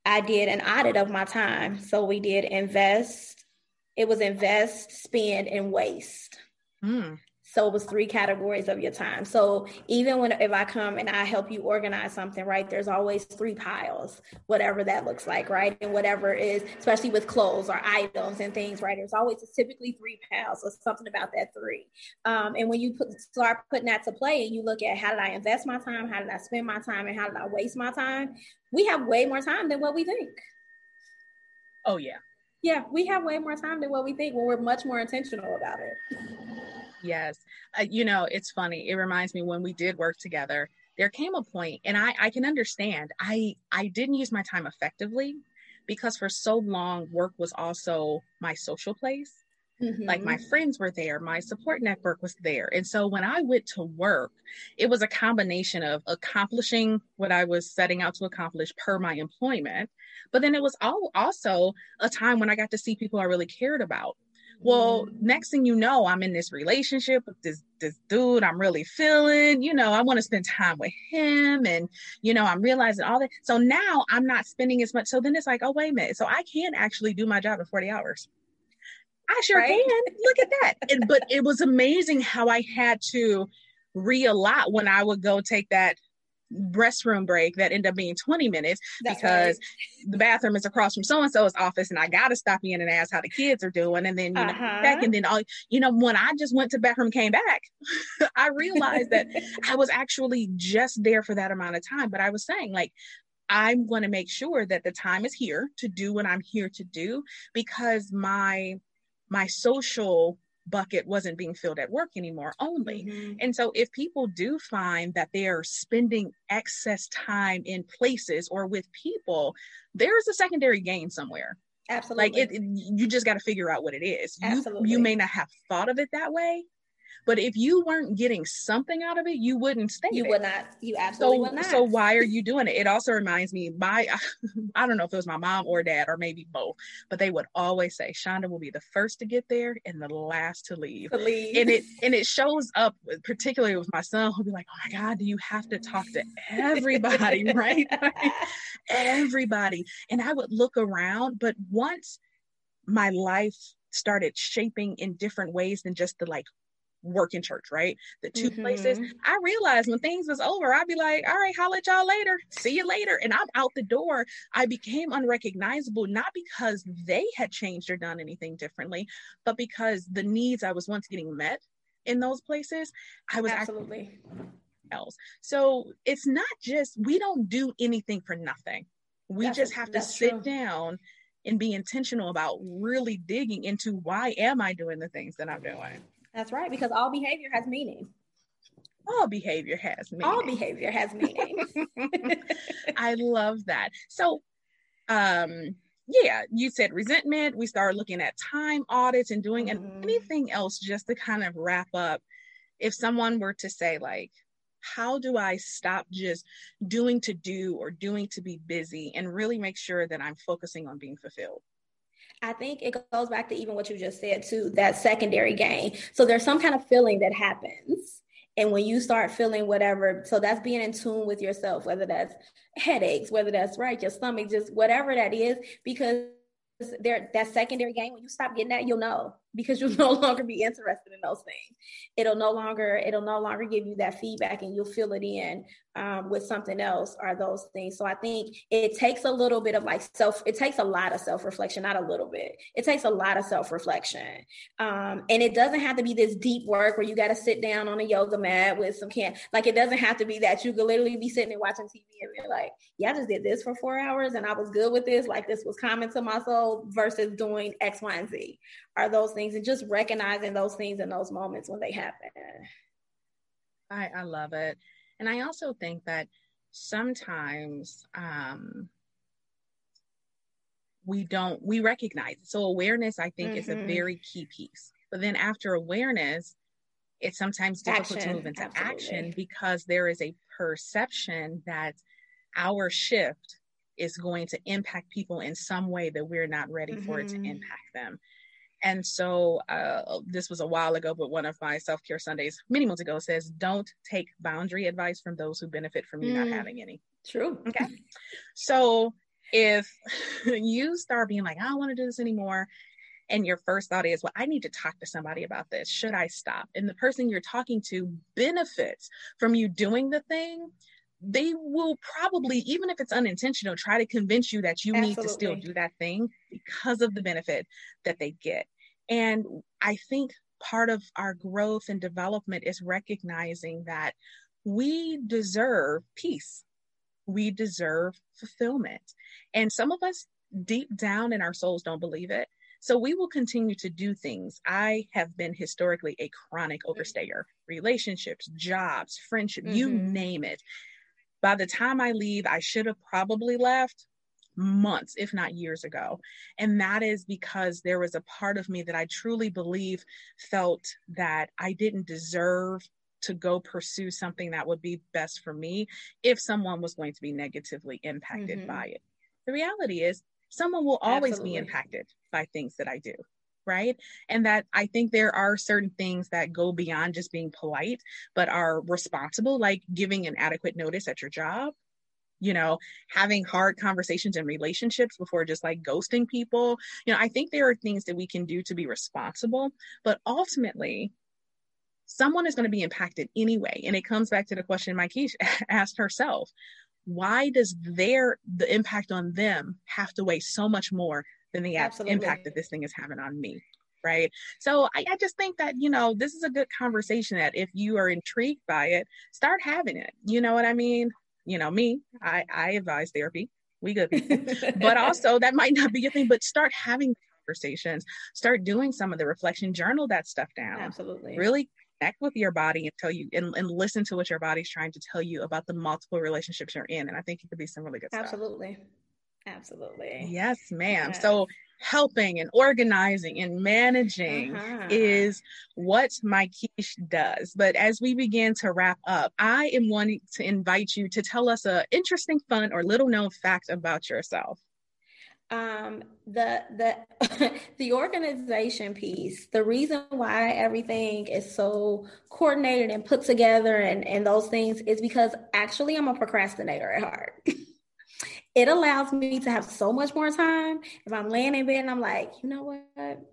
I did an audit of my time. So we did invest, it was invest, spend, and waste. Mm. So it was three categories of your time. So even when if I come and I help you organize something, right, there's always three piles, whatever that looks like, right? And whatever is, especially with clothes or items and things, right? There's always typically three piles. So something about that three. Um, and when you put, start putting that to play and you look at how did I invest my time, how did I spend my time, and how did I waste my time, we have way more time than what we think.
Oh yeah.
Yeah, we have way more time than what we think when we're much more intentional about it.
Yes. Uh, you know, it's funny. It reminds me when we did work together, there came a point and I, I can understand. I, I didn't use my time effectively because for so long work was also my social place. Mm-hmm. Like my mm-hmm. friends were there, my support network was there. And so when I went to work, it was a combination of accomplishing what I was setting out to accomplish per my employment. But then it was all also a time when I got to see people I really cared about Well, next thing you know, I'm in this relationship with this this dude I'm really feeling, you know, I want to spend time with him and you know, I'm realizing all that. So now I'm not spending as much. So then it's like, oh wait a minute. So I can actually do my job in 40 hours. I sure right? can. Look at that. and, but it was amazing how I had to reallot when I would go take that restroom break that ended up being 20 minutes That's because right. the bathroom is across from so and so's office and I gotta stop in and ask how the kids are doing and then you know uh-huh. back and then all you know when I just went to bathroom came back I realized that I was actually just there for that amount of time but I was saying like I'm going to make sure that the time is here to do what I'm here to do because my my social bucket wasn't being filled at work anymore only. Mm-hmm. And so if people do find that they're spending excess time in places or with people, there's a secondary gain somewhere.
Absolutely.
Like it, it you just got to figure out what it is. Absolutely. You, you may not have thought of it that way, but if you weren't getting something out of it, you wouldn't stay.
You
there.
would not. You absolutely
so,
would not.
So why are you doing it? It also reminds me, my I don't know if it was my mom or dad or maybe both, but they would always say, Shanda will be the first to get there and the last to leave.
To leave.
And it and it shows up particularly with my son who'll be like, Oh my God, do you have to talk to everybody, right? everybody. And I would look around, but once my life started shaping in different ways than just the like work in church, right? The 2 mm-hmm. places. I realized when things was over, I'd be like, all right, holla at y'all later. See you later. And I'm out the door. I became unrecognizable, not because they had changed or done anything differently, but because the needs I was once getting met in those places, I was
absolutely
else. So it's not just we don't do anything for nothing. We that's, just have to sit true. down and be intentional about really digging into why am I doing the things that I'm doing.
That's right, because all behavior has meaning.
All behavior has meaning.
All behavior has meaning.
I love that. So, um, yeah, you said resentment. We started looking at time audits and doing mm-hmm. and anything else just to kind of wrap up. If someone were to say, like, how do I stop just doing to do or doing to be busy and really make sure that I'm focusing on being fulfilled?
I think it goes back to even what you just said too, that secondary gain. So there's some kind of feeling that happens. And when you start feeling whatever, so that's being in tune with yourself, whether that's headaches, whether that's right, your stomach, just whatever that is, because there that secondary gain, when you stop getting that, you'll know because you'll no longer be interested in those things. It'll no longer, it'll no longer give you that feedback and you'll fill it in um, with something else or those things. So I think it takes a little bit of like self, it takes a lot of self reflection, not a little bit. It takes a lot of self reflection. Um, and it doesn't have to be this deep work where you got to sit down on a yoga mat with some can, like it doesn't have to be that you could literally be sitting and watching TV and be like, yeah, I just did this for four hours and I was good with this. Like this was common to my soul versus doing X, Y, and Z are those things and just recognizing those things in those moments when they happen.
I, I love it. And I also think that sometimes um, we don't, we recognize. So awareness, I think, mm-hmm. is a mm-hmm. very key piece. But then after awareness, it's sometimes difficult action. to move into Absolutely. action because there is a perception that our shift is going to impact people in some way that we're not ready mm-hmm. for it to mm-hmm. impact them. And so uh, this was a while ago, but one of my self care Sundays many months ago says, "Don't take boundary advice from those who benefit from you mm, not having any."
True.
Okay. so if you start being like, "I don't want to do this anymore," and your first thought is, "Well, I need to talk to somebody about this. Should I stop?" and the person you're talking to benefits from you doing the thing, they will probably, even if it's unintentional, try to convince you that you Absolutely. need to still do that thing because of the benefit that they get. And I think part of our growth and development is recognizing that we deserve peace. We deserve fulfillment. And some of us deep down in our souls don't believe it. So we will continue to do things. I have been historically a chronic overstayer, relationships, jobs, friendship, mm-hmm. you name it. By the time I leave, I should have probably left months, if not years ago. And that is because there was a part of me that I truly believe felt that I didn't deserve to go pursue something that would be best for me if someone was going to be negatively impacted mm-hmm. by it. The reality is, someone will always Absolutely. be impacted by things that I do. right? And that I think there are certain things that go beyond just being polite, but are responsible, like giving an adequate notice at your job, you know, having hard conversations in relationships before just like ghosting people. You know, I think there are things that we can do to be responsible, but ultimately, someone is going to be impacted anyway. And it comes back to the question Mike asked herself why does their the impact on them have to weigh so much more than the Absolutely. impact that this thing is having on me right so I, I, just think that you know this is a good conversation that if you are intrigued by it start having it you know what i mean you know me i i advise therapy we good people but also that might not be a thing but start having conversations start doing some of the reflection journal that stuff down
absolutely
really connect with your body and tell you and, and listen to what your body's trying to tell you about the multiple relationships you're in and i think it could be some really good
absolutely stuff. Absolutely.
Yes, ma'am. Yes. So helping and organizing and managing uh-huh. is what Mykish does. But as we begin to wrap up, I am wanting to invite you to tell us a interesting, fun, or little known fact about yourself.
Um, the the the organization piece, the reason why everything is so coordinated and put together and, and those things is because actually I'm a procrastinator at heart. it allows me to have so much more time. If I'm laying in bed and I'm like, you know what?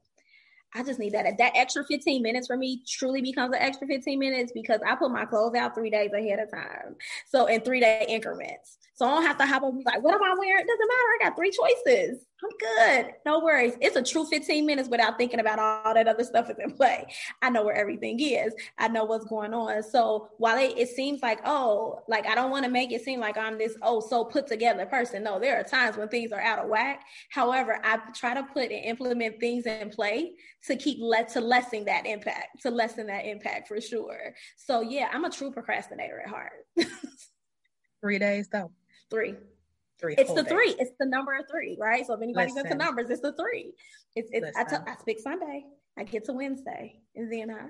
I just need that. That extra 15 minutes for me truly becomes an extra 15 minutes because I put my clothes out three days ahead of time. So in three day increments. So I don't have to hop and be like, what am I wearing? It doesn't matter. I got three choices. I'm good. No worries. It's a true 15 minutes without thinking about all that other stuff is in play. I know where everything is. I know what's going on. So while it, it seems like, oh, like I don't want to make it seem like I'm this, oh, so put together person. No, there are times when things are out of whack. However, I try to put and implement things in play to keep let to lessen that impact, to lessen that impact for sure. So yeah, I'm a true procrastinator at heart.
Three days though.
Three three. It's the days. three. It's the number of three, right? So if anybody's Listen. into numbers, it's the three. It's it's. I, t- I speak Sunday. I get to Wednesday, and then I.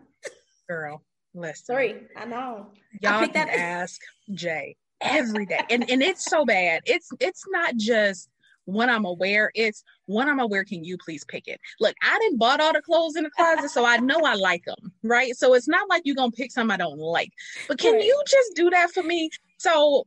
Girl, listen.
Three. I know.
Y'all I can that. ask Jay every day, and and it's so bad. It's it's not just when I'm aware, it's when I'm aware, can you please pick it? Look, I didn't bought all the clothes in the closet, so I know I like them, right? So it's not like you're gonna pick some I don't like. But can right. you just do that for me? So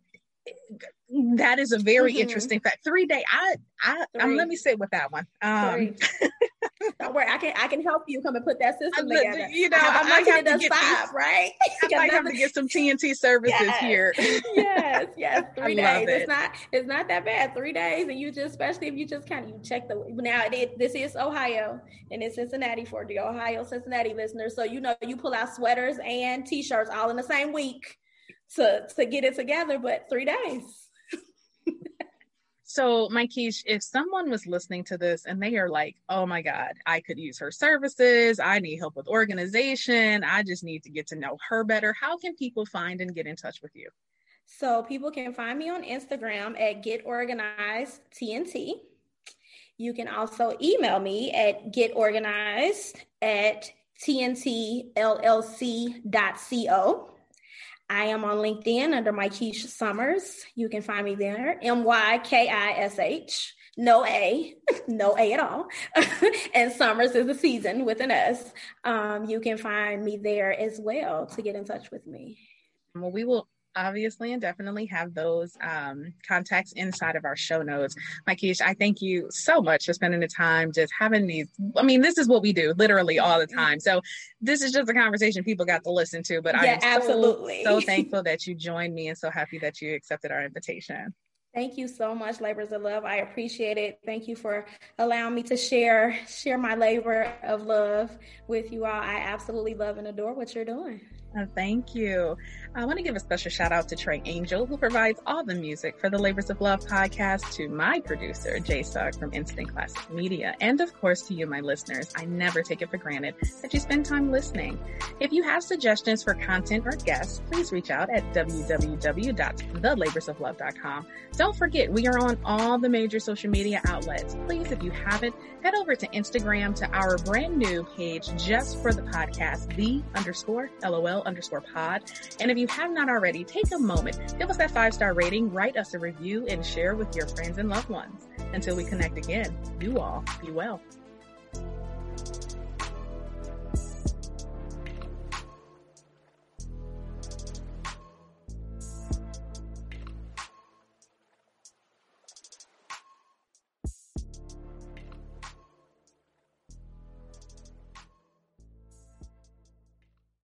that is a very mm-hmm. interesting fact. Three day. I I um, let me sit with that one. Um,
Don't worry, I can I can help you come and put that system
I,
together.
You know, I, I might have to get
five, these, right?
I might have to get some TNT services
yes.
here.
yes, yes, three days. It. It's not it's not that bad. Three days, and you just especially if you just kind of you check the now. It, this is Ohio and it's Cincinnati for the Ohio Cincinnati listeners. So you know you pull out sweaters and t-shirts all in the same week to to get it together, but three days.
So, Mykish, if someone was listening to this and they are like, "Oh my God, I could use her services. I need help with organization. I just need to get to know her better." How can people find and get in touch with you?
So, people can find me on Instagram at Get Organized TNT. You can also email me at getorganized at tntllc.co. I am on LinkedIn under Mykish Summers. You can find me there. M Y K I S H. No A, no A at all. and Summers is a season with an S. Um, you can find me there as well to get in touch with me.
Well, we will obviously and definitely have those um, contacts inside of our show notes. Mykish, I thank you so much for spending the time just having these. I mean, this is what we do literally all the time. So this is just a conversation people got to listen to. But yeah, I am absolutely. So, so thankful that you joined me and so happy that you accepted our invitation.
Thank you so much, Labors of Love. I appreciate it. Thank you for allowing me to share share my labor of love with you all. I absolutely love and adore what you're doing.
Uh, thank you. I want to give a special shout out to Trey Angel, who provides all the music for the Labors of Love podcast, to my producer, Jay Stark from Instant Classic Media, and of course to you, my listeners. I never take it for granted that you spend time listening. If you have suggestions for content or guests, please reach out at www.thelaborsoflove.com. Don't forget, we are on all the major social media outlets. Please, if you haven't, head over to Instagram to our brand new page just for the podcast, the underscore LOL underscore pod. And if you have not already, take a moment, give us that five star rating, write us a review, and share with your friends and loved ones. Until we connect again, you all be well.